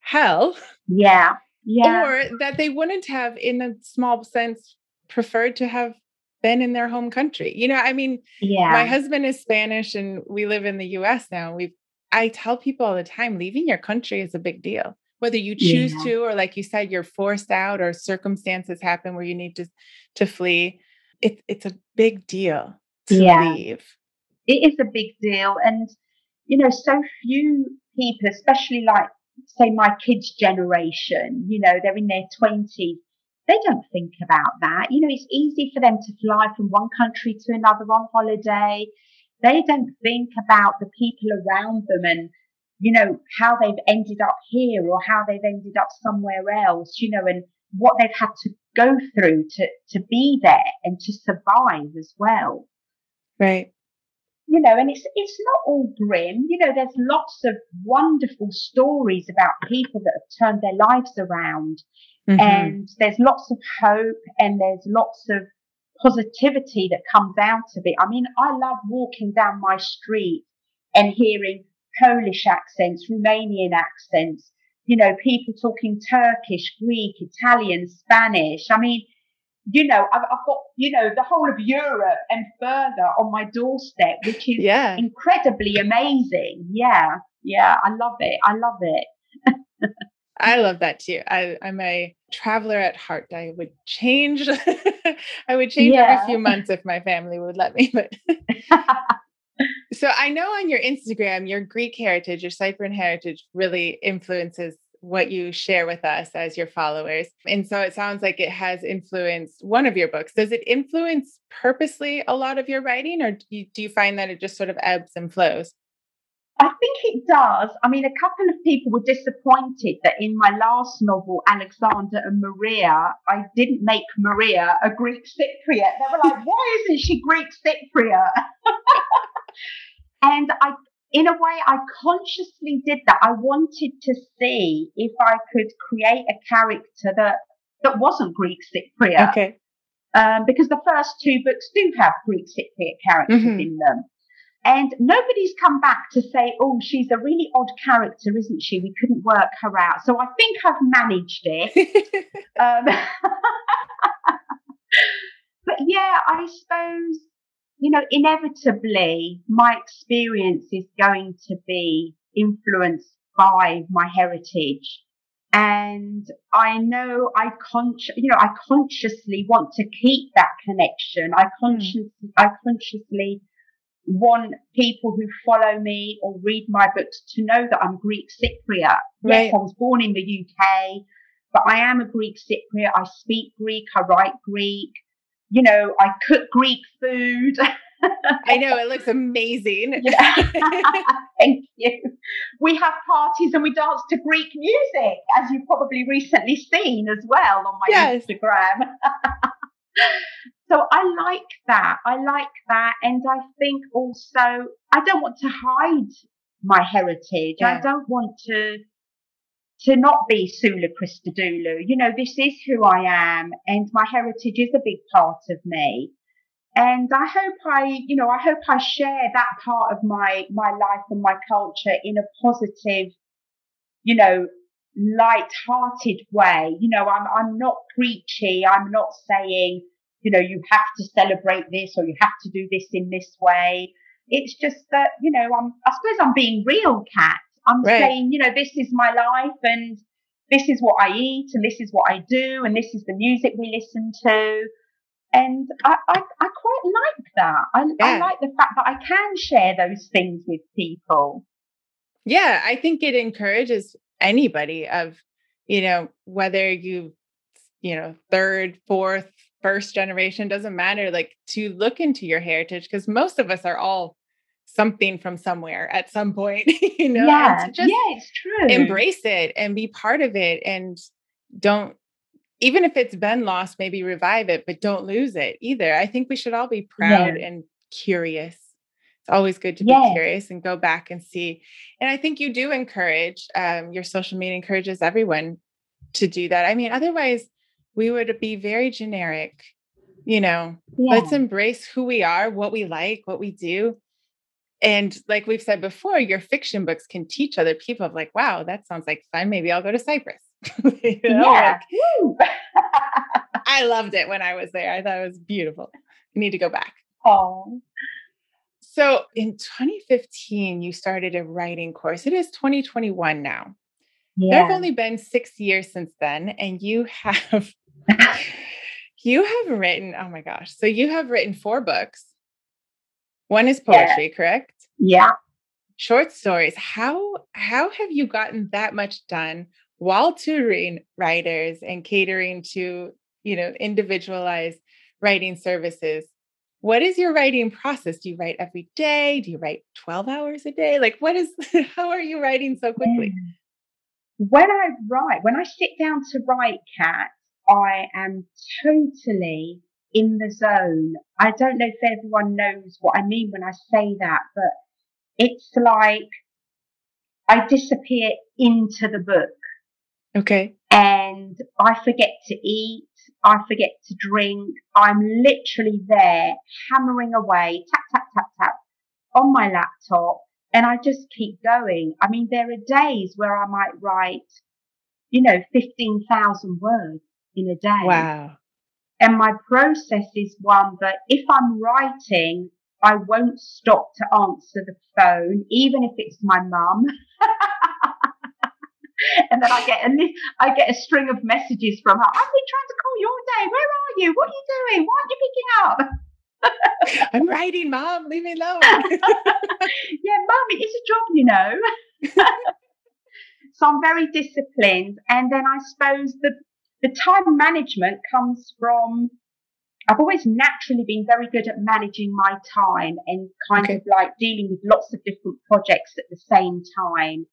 hell. Yeah. Yeah. Or that they wouldn't have, in a small sense, preferred to have been in their home country. You know, I mean, yeah. my husband is Spanish and we live in the US now. We've I tell people all the time, leaving your country is a big deal. Whether you choose yeah. to, or like you said, you're forced out, or circumstances happen where you need to to flee. It, it's a big deal to yeah. leave. It is a big deal, and you know, so few people, especially like say my kids' generation, you know, they're in their twenties. They don't think about that. You know, it's easy for them to fly from one country to another on holiday they don't think about the people around them and, you know, how they've ended up here or how they've ended up somewhere else, you know, and what they've had to go through to, to be there and to survive as well. Right. You know, and it's, it's not all grim. You know, there's lots of wonderful stories about people that have turned their lives around. Mm-hmm. And there's lots of hope and there's lots of positivity that comes out of it. I mean, I love walking down my street and hearing Polish accents, Romanian accents, you know, people talking Turkish, Greek, Italian, Spanish. I mean, you know, I've, I've, got, you know, the whole of Europe and further on my doorstep, which is yeah. incredibly amazing. Yeah. Yeah. I love it. I love it. I love that too. I, I'm a traveler at heart. I would change. <laughs> I would change yeah. every few months if my family would let me. <laughs> But <laughs> so I know on your Instagram, your Greek heritage, your Cyprian heritage really influences what you share with us as your followers. And so it sounds like it has influenced one of your books. Does it influence purposely a lot of your writing, or do you, do you find that it just sort of ebbs and flows? I think it does. I mean, a couple of people were disappointed that in my last novel, Alexander and Maria, I didn't make Maria a Greek Cypriot. They were like, why isn't she Greek Cypriot? <laughs> and I, in a way, I consciously did that. I wanted to see if I could create a character that, that wasn't Greek Cypriot. Okay. Um, because the first two books do have Greek Cypriot characters mm-hmm. in them. And nobody's come back to say, oh, she's a really odd character, isn't she? We couldn't work her out. So I think I've managed it. <laughs> um, <laughs> but yeah, I suppose, you know, inevitably my experience is going to be influenced by my heritage. And I know I con- you know, I consciously want to keep that connection. I hmm. consciously. I consciously want people who follow me or read my books to know that I'm Greek Cypriot. Right. Yes, I was born in the UK, but I am a Greek Cypriot. I speak Greek. I write Greek. You know, I cook Greek food. I know it looks amazing. <laughs> Thank you. We have parties and we dance to Greek music, as you've probably recently seen as well on my yes. Instagram. <laughs> So I like that. I like that. And I think also, I don't want to hide my heritage. Yeah. I don't want to, to not be Soulla Christodoulou. You know, this is who I am and my heritage is a big part of me. And I hope I, you know, I hope I share that part of my, my life and my culture in a positive, you know, light-hearted way. You know, I'm, I'm not preachy. I'm not saying, you know, you have to celebrate this or you have to do this in this way. It's just that, you know, I'm, I suppose I'm being real, Kat. I'm right. saying, you know, this is my life and this is what I eat and this is what I do and this is the music we listen to. And I, I, I quite like that. I, yeah. I like the fact that I can share those things with people. Yeah, I think it encourages anybody of, you know, whether you, you know, third, fourth, first generation doesn't matter like to look into your heritage because most of us are all something from somewhere at some point <laughs> you know yeah, just yeah it's true embrace it and be part of it and don't even if it's been lost maybe revive it but don't lose it either i think we should all be proud yeah. and curious it's always good to be curious and go back and see and i think you do encourage um, your social media encourages everyone to do that i mean otherwise we would be very generic. You know, yeah. let's embrace who we are, what we like, what we do. And like we've said before, your fiction books can teach other people of like, wow, that sounds like fun. Maybe I'll go to Cyprus. <laughs> you know, yeah. Like, <laughs> I loved it when I was there. I thought it was beautiful. You need to go back. Oh. So in 2015, you started a writing course. It is 2021 now. Yeah. There have only been six years since then, and you have <laughs> you have written, oh my gosh. So you have written four books. One is poetry, yeah. correct? Yeah. Short stories. How how have you gotten that much done while tutoring writers and catering to, you know, individualized writing services? What is your writing process? Do you write every day? Do you write 12 hours a day? Like what is <laughs> how are you writing so quickly? Mm. When I write, when I sit down to write, Kat, I am totally in the zone. I don't know if everyone knows what I mean when I say that, but it's like I disappear into the book. Okay. And I forget to eat. I forget to drink. I'm literally there hammering away, tap, tap, tap, tap on my laptop. And I just keep going. I mean, there are days where I might write, you know, 15,000 words in a day. Wow. And my process is one that if I'm writing, I won't stop to answer the phone, even if it's my mum. <laughs> and then I get a I get a string of messages from her. I've been trying to call you all day. Where are you? What are you doing? Why aren't you picking up? <laughs> <laughs> I'm writing, mom. Leave me alone. yeah, mum, it is a job, you know. so I'm very disciplined, and then I suppose the the time management comes from I've always naturally been very good at managing my time and kind okay. of like dealing with lots of different projects at the same time.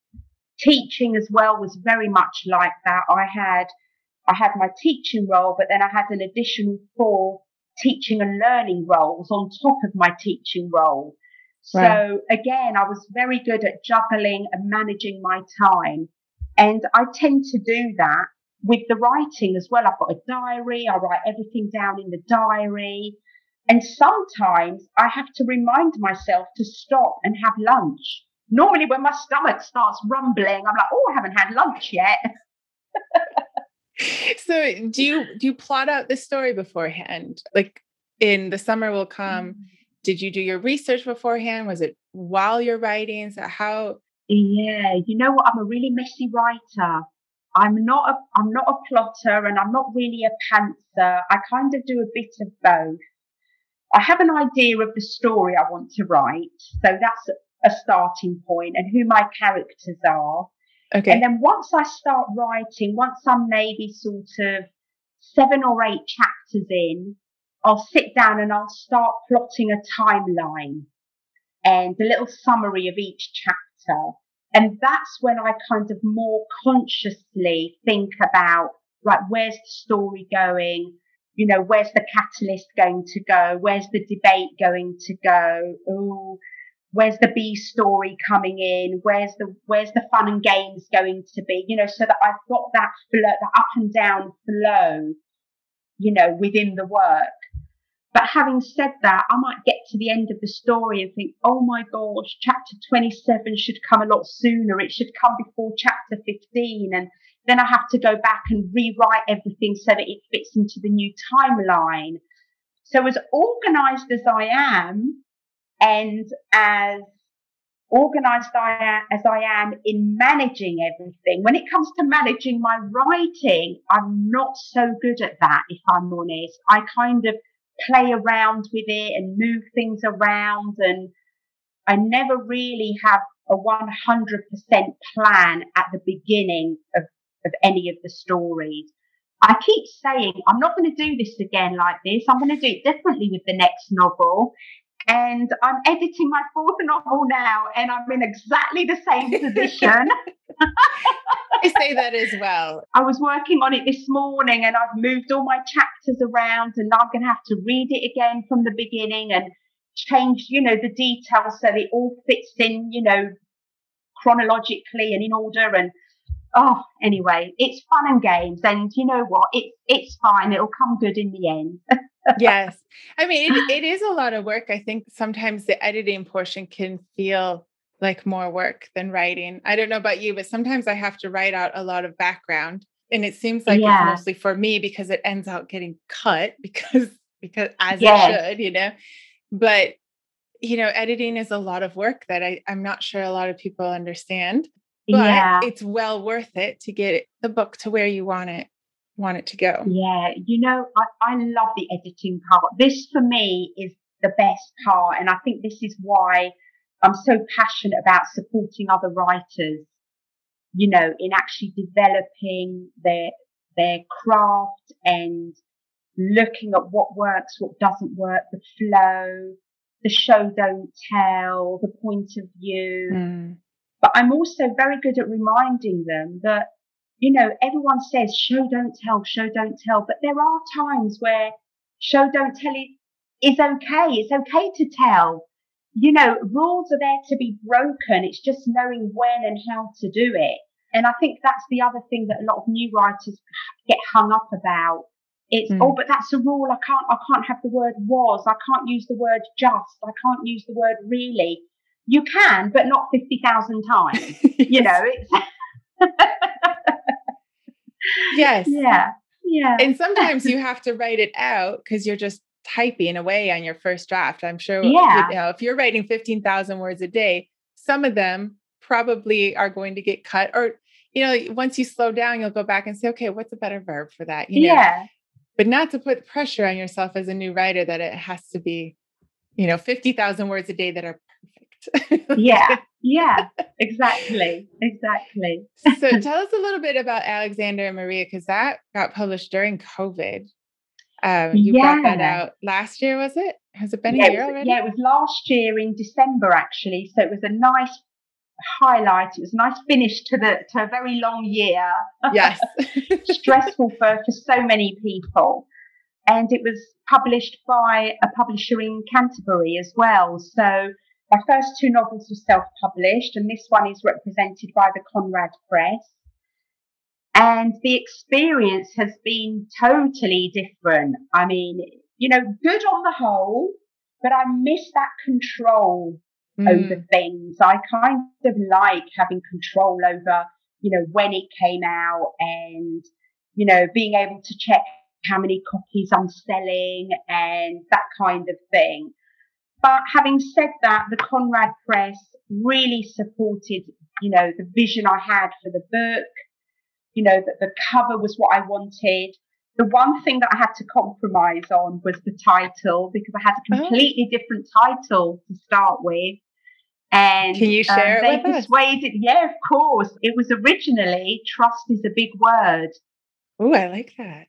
Teaching as well was very much like that. I had, I had my teaching role, but then I had an additional four teaching and learning roles on top of my teaching role. So again, I was very good at juggling and managing my time. And I tend to do that with the writing as well. I've got a diary. I write everything down in the diary. And sometimes I have to remind myself to stop and have lunch. Normally when my stomach starts rumbling, I'm like, oh, I haven't had lunch yet. <laughs> so do you do you plot out the story beforehand? Like in the summer will come. Mm-hmm. Did you do your research beforehand? Was it while you're writing? So how yeah, you know what? I'm a really messy writer. I'm not a, I'm not a plotter and I'm not really a pantser. I kind of do a bit of both. I have an idea of the story I want to write. So that's a starting point and who my characters are. Okay. And then once I start writing, once I'm maybe sort of seven or eight chapters in, I'll sit down and I'll start plotting a timeline and a little summary of each chapter. And that's when I kind of more consciously think about, right, where's the story going? You know, where's the catalyst going to go? Where's the debate going to go? Oh, where's the B story coming in? Where's the, where's the fun and games going to be? You know, so that I've got that flow, the up and down flow, you know, within the work. But having said that, I might get to the end of the story and think, oh my gosh, chapter 27 should come a lot sooner. It should come before chapter 15. And then I have to go back and rewrite everything so that it fits into the new timeline. So as organized as I am and as organized I am, as I am in managing everything, when it comes to managing my writing, I'm not so good at that, if I'm honest. I kind of play around with it and move things around. And I never really have a 100% plan at the beginning of, of any of the stories. I keep saying, I'm not going to do this again like this. I'm going to do it differently with the next novel. And I'm editing my fourth novel now, and I'm in exactly the same <laughs> position. I say that as well. I was working on it this morning and I've moved all my chapters around and I'm going to have to read it again from the beginning and change, you know, the details so it all fits in, you know, chronologically and in order. And oh, anyway, it's fun and games. And you know what? It's, it's fine. It'll come good in the end. <laughs> yes. I mean, it, it <laughs> is a lot of work. I think sometimes the editing portion can feel like more work than writing. I don't know about you, but sometimes I have to write out a lot of background And it seems like Yeah. it's mostly for me because it ends up getting cut <laughs> because because as Yes. it should, you know. But you know, editing is a lot of work that I, I'm not sure a lot of people understand. But yeah. it's well worth it to get the book to where you want it want it to go. Yeah, you know, I, I love the editing part. This for me is the best part. And I think this is why I'm so passionate about supporting other writers, you know, in actually developing their, their craft and looking at what works, what doesn't work, the flow, the show don't tell, the point of view. Mm. But I'm also very good at reminding them that, you know, everyone says show don't tell, show don't tell, but there are times where show don't tell is okay. It's okay to tell. You know, rules are there to be broken. It's just knowing when and how to do it. And I think that's the other thing that a lot of new writers get hung up about. It's, Mm. oh, but that's a rule. I can't, I can't have the word was. I can't use the word just. I can't use the word really. You can, but not 50,000 times. <laughs> You know, it's, <laughs> yes. yeah, yeah. And sometimes you <laughs> have to write it out because you're just typing away on your first draft. I'm sure, Yeah. you know, if you're writing 15,000 words a day, some of them probably are going to get cut. Or, you know, once you slow down, you'll go back and say, okay, what's a better verb for that? You know, yeah, but not to put pressure on yourself as a new writer that it has to be, you know, 50,000 words a day that are perfect. <laughs> yeah, yeah, exactly, exactly. so tell us a little bit about Alexander and Maria because that got published during COVID. Um, you brought that out last year, was it? Has it been yeah, a year was, already? yeah, it was last year in December actually. So it was a nice highlight. It was a nice finish to the to a very long year. Yes. <laughs> stressful for, for so many people. And it was published by a publisher in Canterbury as well. So my first two novels were self-published and this one is represented by the Conrad Press. And the experience has been totally different. I mean, you know, good on the whole, but I miss that control Mm, over things. I kind of like having control over, you know, when it came out and, you know, being able to check how many copies I'm selling and that kind of thing. But having said that, the Conrad Press really supported, you know, the vision I had for the book, you know, that the cover was what I wanted. The one thing that I had to compromise on was the title because I had a Oh. completely different title to start with. And Can you um, share it they with us? persuaded, yeah, of course. It was originally trust is a big word. Oh, I like that.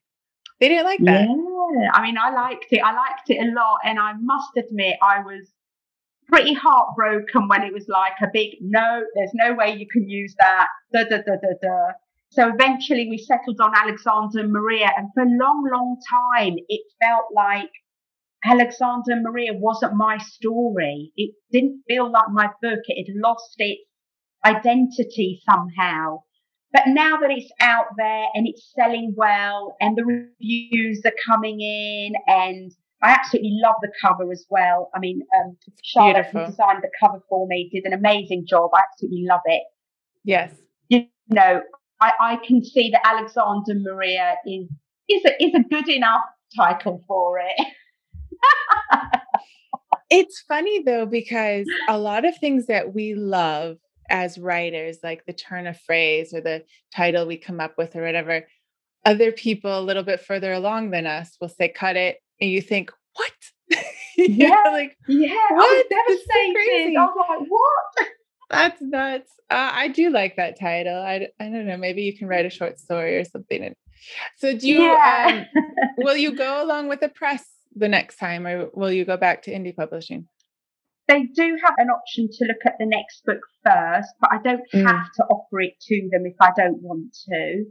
They didn't like that. Yeah, I mean, I liked it. I liked it a lot, and I must admit, I was pretty heartbroken when it was like a big no. There's no way you can use that. Da da da da da. So eventually, we settled on Alexander and Maria, and for a long, long time, it felt like Alexander and Maria wasn't my story. It didn't feel like my book. It had lost its identity somehow. But now that it's out there and it's selling well and the reviews are coming in and I absolutely love the cover as well. I mean, um, Charlotte who designed the cover for me did an amazing job. I absolutely love it. Yes. You know, I, I can see that Alexander Maria is, is a, is a good enough title for it. <laughs> It's funny though, because a lot of things that we love as writers, like the turn of phrase or the title we come up with or whatever, other people a little bit further along than us will say, cut it. And you think, what? <laughs> Know, Yeah. like, Yeah, I What? <laughs> was That's so crazy. I was like, what? that's nuts. Uh, I do like that title. I, I don't know. Maybe you can write a short story or something. So do you, yeah. um, will you <laughs> go along with the press the next time or will you go back to indie publishing? They do have an option to look at the next book first, but I don't Mm. have to offer it to them if I don't want to.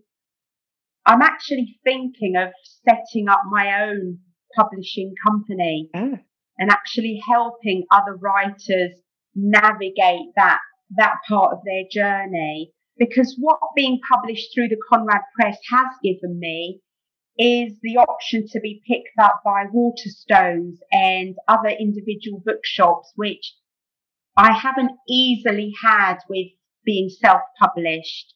I'm actually thinking of setting up my own publishing company Ah, and actually helping other writers navigate that that part of their journey because what being published through the Conrad Press has given me is the option to be picked up by Waterstones and other individual bookshops, which I haven't easily had with being self-published.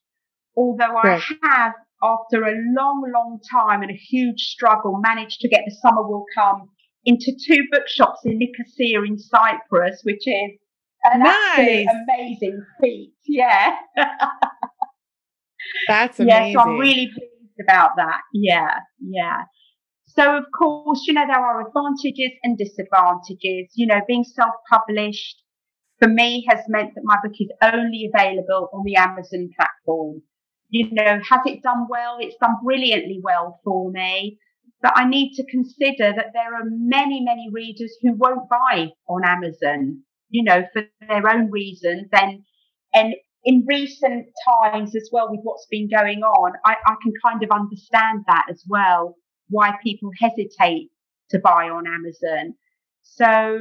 Although Right. I have after a long, long time and a huge struggle, managed to get The Summer Will Come into two bookshops in Nicosia in Cyprus, which is an nice. amazing feat. Yeah. <laughs> That's amazing. Yeah, so I'm really pleased about that. Yeah, yeah. So of course, you know, there are advantages and disadvantages. You know, being self-published for me has meant that my book is only available on the Amazon platform. You know, has it done well? It's done brilliantly well for me. But I need to consider that there are many, many readers who won't buy on Amazon, you know, for their own reasons. And, and in recent times as well, with what's been going on, I, I can kind of understand that as well, why people hesitate to buy on Amazon. So,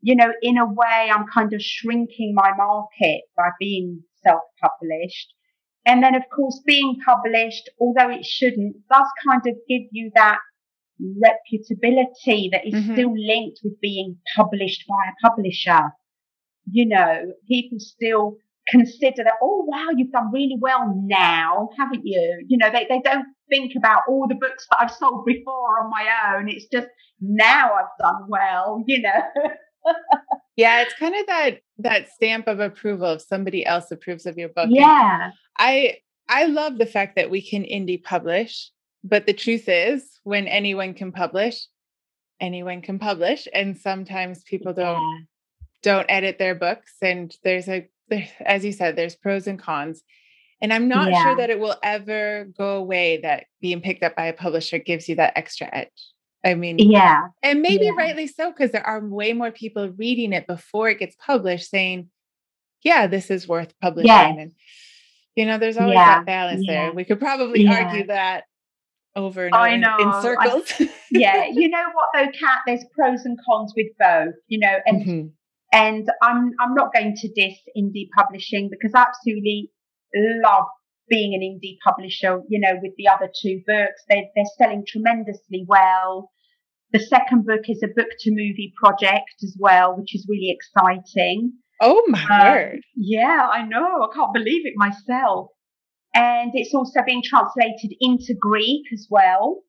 you know, in a way, I'm kind of shrinking my market by being self-published. And then, of course, being published, although it shouldn't, does kind of give you that reputability that is mm-hmm. still linked with being published by a publisher. You know, people still consider that, oh, wow, you've done really well now, haven't you? You know, they, they don't think about all the books that I've sold before on my own. It's just now I've done well, you know. <laughs> yeah, it's kind of that that stamp of approval if somebody else approves of your book. Yeah. And I I love the fact that we can indie publish but the truth is, when anyone can publish, anyone can publish, and sometimes people don't yeah. don't edit their books. And there's a, as you said, there's pros and cons. And I'm not yeah. sure that it will ever go away that being picked up by a publisher gives you that extra edge. I mean, yeah. And maybe yeah. rightly so, because there are way more people reading it before it gets published saying, yeah, this is worth publishing. Yes. And, you know, there's always yeah. that balance there. We could probably argue that over and over I know. in circles. I, yeah, you <laughs> know what though, Kat? There's pros and cons with both. You know, and mm-hmm. And I'm I'm not going to diss indie publishing because I absolutely love being an indie publisher. You know, with the other two books, they they're selling tremendously well. The second book is a book to movie project as well, which is really exciting. Oh my um, word! Yeah, I know. I can't believe it myself and it's also being translated into Greek as well.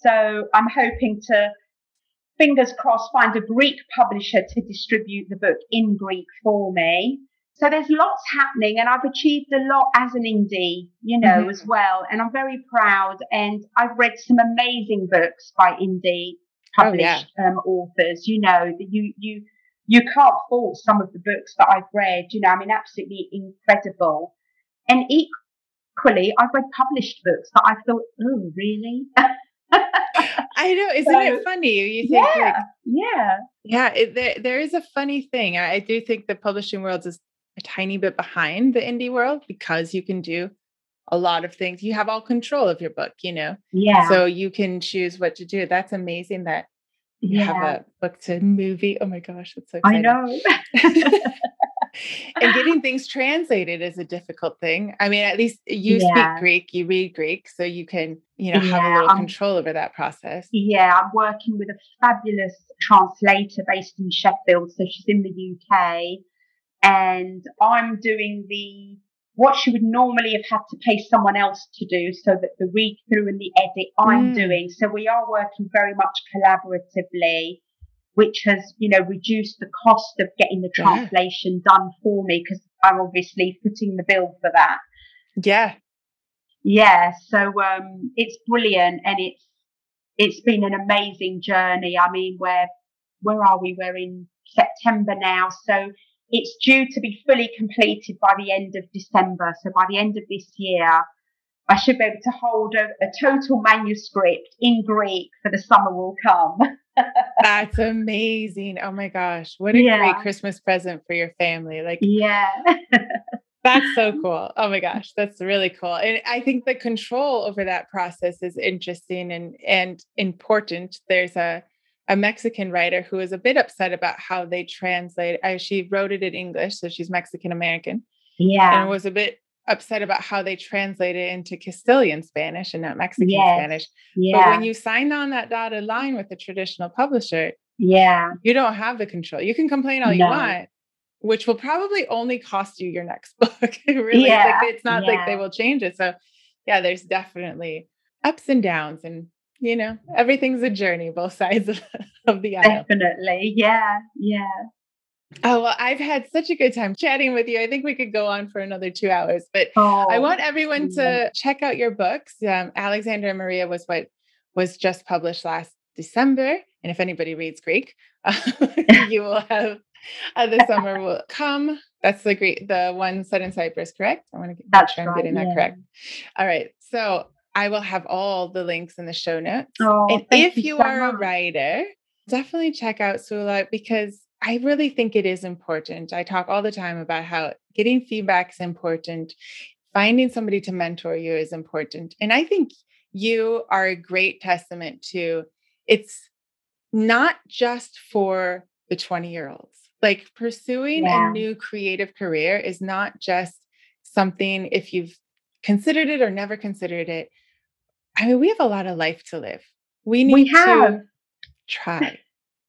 So I'm hoping to, fingers crossed, find a Greek publisher to distribute the book in Greek for me. So there's lots happening and I've achieved a lot as an indie, you know, mm-hmm. as well. And I'm very proud and I've read some amazing books by indie published oh, yeah. um, authors, you know, that you, you, you can't fault some of the books that I've read, you know, I mean, absolutely incredible. And equally, equally, I've read published books that I thought, oh, really? <laughs> I know, isn't so, it funny? You think, yeah, like, yeah, yeah. It, there, there is a funny thing. I, I do think the publishing world is a tiny bit behind the indie world because you can do a lot of things. You have all control of your book, you know. Yeah. So you can choose what to do. That's amazing that you yeah. have a book to movie. Oh my gosh, that's so exciting. I know. <laughs> <laughs> and <laughs> getting things translated is a difficult thing. I mean, at least you yeah. speak Greek, you read Greek, so you can, you know, have yeah, a little control over that process. Yeah, I'm working with a fabulous translator based in Sheffield. So she's in the UK. And I'm doing the what she would normally have had to pay someone else to do so that the read through and the edit I'm mm. doing. So we are working very much collaboratively which has, you know, reduced the cost of getting the translation yeah. done for me because I'm obviously footing the bill for that. Yeah. Yeah. So, um, it's brilliant and it's, it's been an amazing journey. I mean, where, where are we? We're in September now. So it's due to be fully completed by the end of December. So by the end of this year, I should be able to hold a, a total manuscript in Greek for the summer will come. <laughs> That's amazing. Oh my gosh. What a yeah. great Christmas present for your family. Like, yeah. <laughs> that's so cool. Oh my gosh. That's really cool. And I think the control over that process is interesting and, and important. There's a, a Mexican writer who is a bit upset about how they translate. I, she wrote it in English, so she's Mexican American. Yeah. And it was a bit upset about how they translate it into Castilian Spanish and not Mexican yes. Spanish. Yeah. But when you sign on that dotted line with the traditional publisher, yeah, you don't have the control. You can complain all no. you want, which will probably only cost you your next <laughs> book. really, yeah. like it's not yeah. like they will change it. So yeah, there's definitely ups and downs and you know, everything's a journey, both <laughs> sides of, of the aisle. Definitely. Yeah. Yeah. Oh, well, I've had such a good time chatting with you. I think we could go on for another two hours, but oh, I want everyone to check out your books. Um, Alexander and Maria was what was just published last December. And if anybody reads Greek, uh, <laughs> you will have uh, the summer will <laughs> come. That's the Greek, the one set in Cyprus, correct? I want to make sure I'm getting yeah. that correct. All right. So I will have all the links in the show notes. Oh, and if you, you so are much. a writer, definitely check out Soulla because I really think it is important. I talk all the time about how getting feedback is important, finding somebody to mentor you is important. And I think you are a great testament to it's not just for the 20 year olds. Like pursuing yeah. a new creative career is not just something if you've considered it or never considered it. I mean, we have a lot of life to live. We need we to try.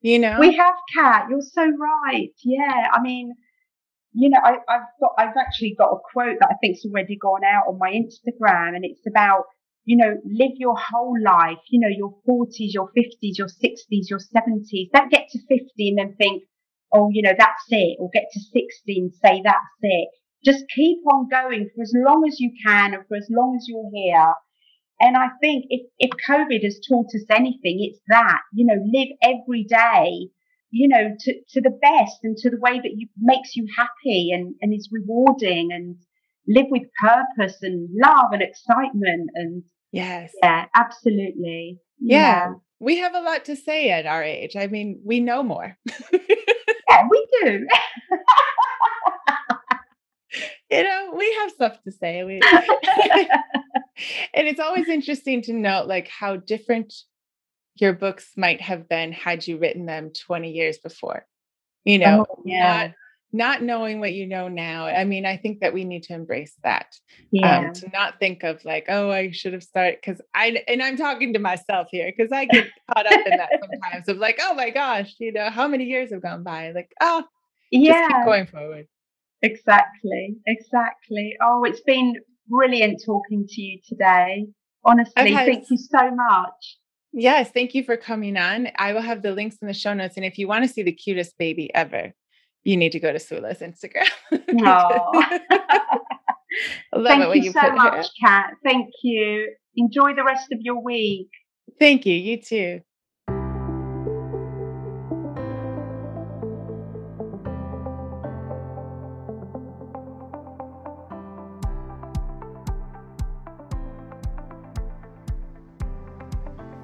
You know, we have cat. You're so right. Yeah, I mean, you know, I, have got, I've actually got a quote that I think's already gone out on my Instagram, and it's about, you know, live your whole life. You know, your 40s, your 50s, your 60s, your 70s. Don't get to 50 and then think, oh, you know, that's it, or get to 60 and say that's it. Just keep on going for as long as you can, and for as long as you're here. And I think if, if COVID has taught us anything, it's that, you know, live every day, you know, to, to the best and to the way that you makes you happy and, and is rewarding and live with purpose and love and excitement. And yes. Yeah, absolutely. Yeah. yeah. We have a lot to say at our age. I mean, we know more. yeah, we do. <laughs> you know, we have stuff to say. We, <laughs> <laughs> and it's always interesting to note like how different your books might have been had you written them 20 years before. You know, oh, yeah. not not knowing what you know now. I mean, I think that we need to embrace that. Um, yeah. Um, to not think of like, oh, I should have started because I and I'm talking to myself here because I get caught up in that sometimes of like, oh my gosh, you know, how many years have gone by? Like, oh, yeah, keep going forward. Exactly, exactly. Oh, it's been brilliant talking to you today. Honestly, had, thank you so much. Yes, thank you for coming on. I will have the links in the show notes. And if you want to see the cutest baby ever, you need to go to Soulla's Instagram. <laughs> Thank you, you so much, Kat. Thank you. Enjoy the rest of your week. Thank you. You too.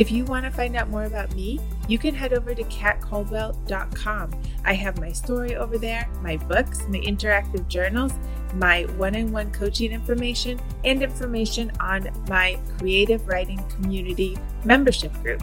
If you want to find out more about me, you can head over to katcaldwell.com. I have my story over there, my books, my interactive journals, my one on one coaching information, and information on my creative writing community membership group.